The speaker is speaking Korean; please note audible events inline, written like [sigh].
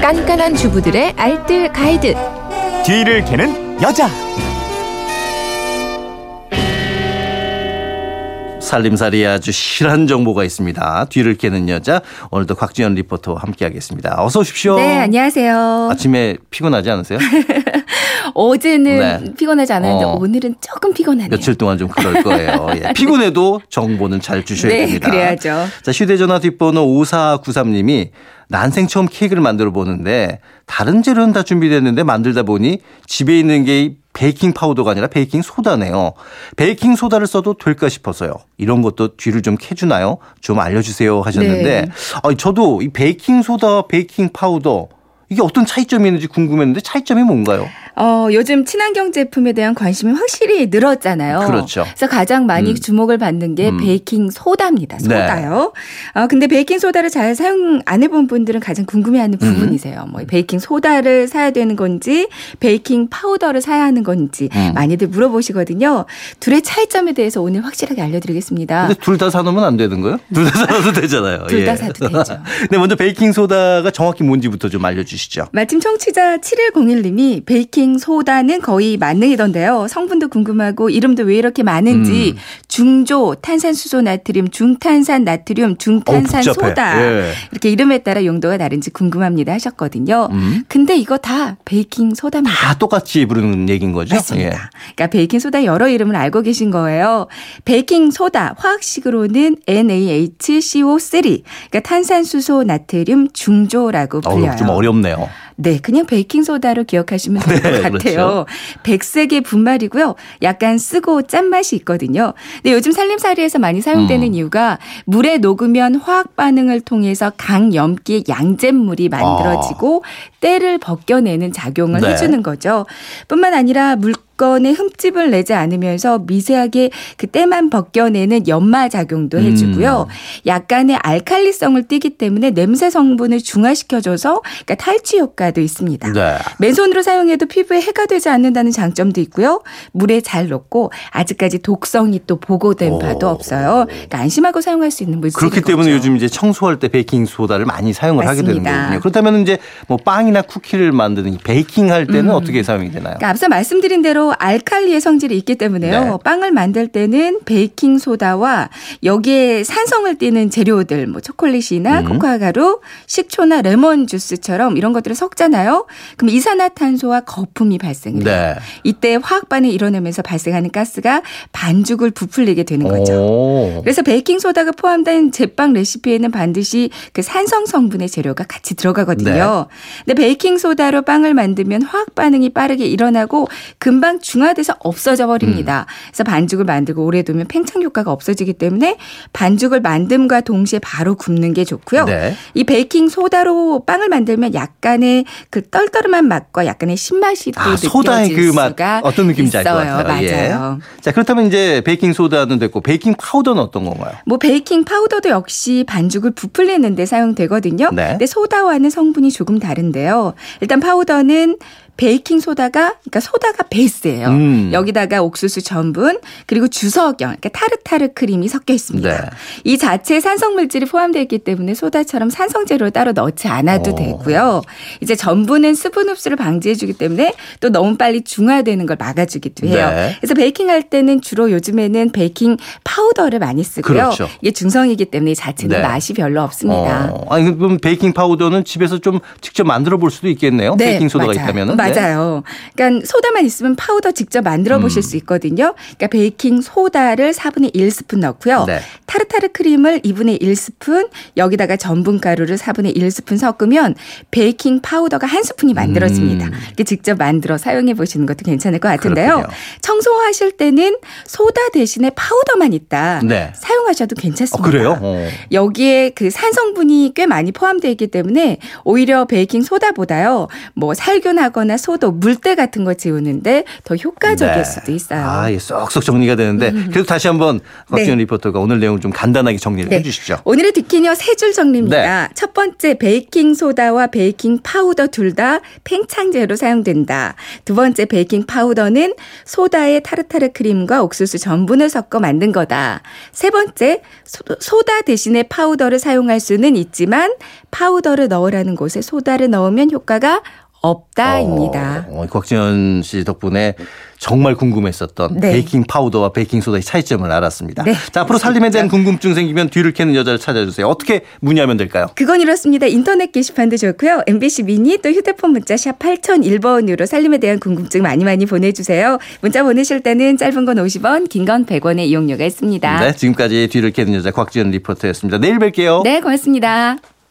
깐깐한 주부들의 알뜰 가이드. 뒤를 캐는 여자. 살림살이에 아주 실한 정보가 있습니다. 뒤를 깨는 여자 오늘도 곽지연 리포터와 함께하겠습니다. 어서 오십시오. 네, 안녕하세요. 아침에 피곤하지 않으세요? [laughs] 어제는 네. 피곤하지 않았는데 어. 오늘은 조금 피곤하네요. 며칠 동안 좀 그럴 거예요. [laughs] 예. 피곤해도 정보는 잘 주셔야 네, 됩니다. 그래야죠. 자, 휴대전화 뒷번호 5493님이 난생 처음 케이크를 만들어 보는데 다른 재료는 다 준비됐는데 만들다 보니 집에 있는 게 베이킹 파우더가 아니라 베이킹 소다네요. 베이킹 소다를 써도 될까 싶어서요. 이런 것도 뒤를 좀 캐주나요? 좀 알려주세요 하셨는데 네. 아니, 저도 이 베이킹 소다, 베이킹 파우더 이게 어떤 차이점이 있는지 궁금했는데 차이점이 뭔가요? 어, 요즘 친환경 제품에 대한 관심이 확실히 늘었잖아요. 그렇죠. 그래서 가장 많이 음. 주목을 받는 게 음. 베이킹 소다입니다. 네. 소다요. 어, 근데 베이킹 소다를 잘 사용 안 해본 분들은 가장 궁금해하는 음. 부분이세요. 뭐 베이킹 소다를 사야 되는 건지, 베이킹 파우더를 사야 하는 건지 음. 많이들 물어보시거든요. 둘의 차이점에 대해서 오늘 확실하게 알려드리겠습니다. 근데 둘 다 사놓으면 안 되는 거예요? 둘 다 사놔도 되잖아요. [laughs] 둘다 예. 사도 되죠. [laughs] 네, 먼저 베이킹 소다가 정확히 뭔지부터 좀 알려주시죠. 마침 청취자 7101님이 베이킹 소다는 거의 만능이던데요. 성분도 궁금하고 이름도 왜 이렇게 많은지 음. 중조, 탄산수소 나트륨, 중탄산 나트륨, 중탄산 어우, 복잡해. 소다 예. 이렇게 이름에 따라 용도가 다른지 궁금합니다 하셨거든요. 음. 근데 이거 다 베이킹 소다입니다. 다 똑같이 부르는 얘기인 거죠? 맞습니다. 예. 그러니까 베이킹 소다 여러 이름을 알고 계신 거예요. 베이킹 소다 화학식으로는 NaHCO3 그러니까 탄산수소 나트륨 중조라고 불려요. 어우, 좀 어렵네요. 네, 그냥 베이킹 소다로 기억하시면 될것 네, 같아요. 그렇죠. 백색의 분말이고요. 약간 쓰고 짠 맛이 있거든요. 근데 요즘 살림살이에서 많이 사용되는 음. 이유가 물에 녹으면 화학 반응을 통해서 강 염기의 양잿물이 만들어지고 때를 벗겨내는 작용을 네. 해주는 거죠. 뿐만 아니라 물 건에 흠집을 내지 않으면서 미세하게 그 때만 벗겨내는 연마 작용도 해주고요. 음. 약간의 알칼리성을 띠기 때문에 냄새 성분을 중화시켜줘서 그러니까 탈취 효과도 있습니다. 네. 맨손으로 사용해도 피부에 해가 되지 않는다는 장점도 있고요. 물에 잘 녹고 아직까지 독성이 또 보고된 오. 바도 없어요. 그러니까 안심하고 사용할 수 있는 물질인 그렇기 때문에 거죠. 요즘 이제 청소할 때 베이킹 소다를 많이 사용을 하게 되는 맞습니다. 거군요. 그렇다면 이제 뭐 빵이나 쿠키를 만드는 이 베이킹 할 때는 어떻게 사용이 되나요? 그러니까 앞서 말씀드린 대로 알칼리의 성질이 있기 때문에요. 네. 빵을 만들 때는 베이킹 소다와 여기에 산성을 띠는 재료들, 뭐 초콜릿이나 음. 코코아 가루, 식초나 레몬 주스처럼 이런 것들을 섞잖아요. 그럼 이산화탄소와 거품이 발생해요. 네. 이때 화학 반응이 일어나면서 발생하는 가스가 반죽을 부풀리게 되는 거죠. 오. 그래서 베이킹 소다가 포함된 제빵 레시피에는 반드시 그 산성 성분의 재료가 같이 들어가거든요. 근데 베이킹 소다로 빵을 만들면 화학 반응이 빠르게 일어나고 금방 중화돼서 없어져 버립니다. 그래서 반죽을 만들고 오래 두면 팽창 효과가 없어지기 때문에 반죽을 만듦과 동시에 바로 굽는 게 좋고요. 네. 이 베이킹 소다로 빵을 만들면 약간의 그 떨떠름한 맛과 약간의 신맛이 또 아, 느껴질 소다의 그 맛 어떤 느낌인지 알 것. 같아요. 예. 맞아요. 자, 그렇다면 이제 베이킹 소다는 됐고 베이킹 파우더는 어떤 건가요? 뭐 베이킹 파우더도 역시 반죽을 부풀리는데 사용되거든요. 네. 근데 소다와는 성분이 조금 다른데요. 일단 파우더는 베이킹 소다가 그러니까 소다가 베이스예요. 음. 여기다가 옥수수 전분 그리고 주석영 그러니까 타르타르 크림이 섞여 있습니다. 네. 이 자체에 산성 물질이 포함되어 있기 때문에 소다처럼 산성 재료를 따로 넣지 않아도 어. 되고요. 이제 전분은 수분 흡수를 방지해 주기 때문에 또 너무 빨리 중화되는 걸 막아 주기도 해요. 네. 그래서 베이킹 할 때는 주로 요즘에는 베이킹 파우더를 많이 쓰고요. 그렇죠. 이게 중성이기 때문에 이 자체는 네. 맛이 별로 없습니다. 어, 아니 그럼 베이킹 파우더는 집에서 좀 직접 만들어 볼 수도 있겠네요. 베이킹 소다가 네, 맞아요. 있다면은. 네. 맞아요. 그러니까 소다만 있으면 파우더 직접 만들어 보실 음. 수 있거든요. 그러니까 베이킹 소다를 4분의 1스푼 넣고요. 네. 타르타르 크림을 2분의 1스푼, 여기다가 전분 가루를 4분의 1스푼 섞으면 베이킹 파우더가 한 스푼이 만들어집니다. 음. 이렇게 직접 만들어 사용해 보시는 것도 괜찮을 것 같은데요. 그렇군요. 청소하실 때는 소다 대신에 파우더만 있다. 네. 사용하셔도 어, 괜찮습니다. 그래요? 어. 여기에 그 산성분이 꽤 많이 포함되어 있기 때문에 오히려 베이킹 소다보다요. 뭐 살균하거나 소독, 물때 같은 거 지우는데 더 효과적일 네. 수도 있어요. 음. 아, 예, 쏙쏙 정리가 되는데 그래도 다시 한번 곽지연 네. 리포터가 오늘 내용을 좀 간단하게 정리를 해 주시죠. 오늘의 디키니어 세줄 정리입니다. 네. 첫 번째 베이킹 소다와 베이킹 파우더 둘 다 팽창제로 사용된다. 두 번째 베이킹 파우더는 소다에 타르타르 크림과 옥수수 전분을 섞어 만든 거다. 세 번째 소- 소다 대신에 파우더를 사용할 수는 있지만 파우더를 넣으라는 곳에 소다를 넣으면 효과가 없다입니다. 어, 곽지연 씨 덕분에 정말 궁금했었던 네. 베이킹 파우더와 베이킹 소다의 차이점을 알았습니다. 네, 자, 앞으로 살림에 대한 궁금증 생기면 뒤를 캐는 여자를 찾아주세요. 어떻게 문의하면 될까요? 그건 이렇습니다. 인터넷 게시판도 좋고요. MBC 미니 또 휴대폰 문자 샵 8001번으로 살림에 대한 궁금증 많이 많이 보내주세요. 문자 보내실 때는 짧은 건 50원, 긴 건 100원의 이용료가 있습니다. 네, 지금까지 뒤를 캐는 여자 곽지연 리포터였습니다. 내일 뵐게요. 네, 고맙습니다.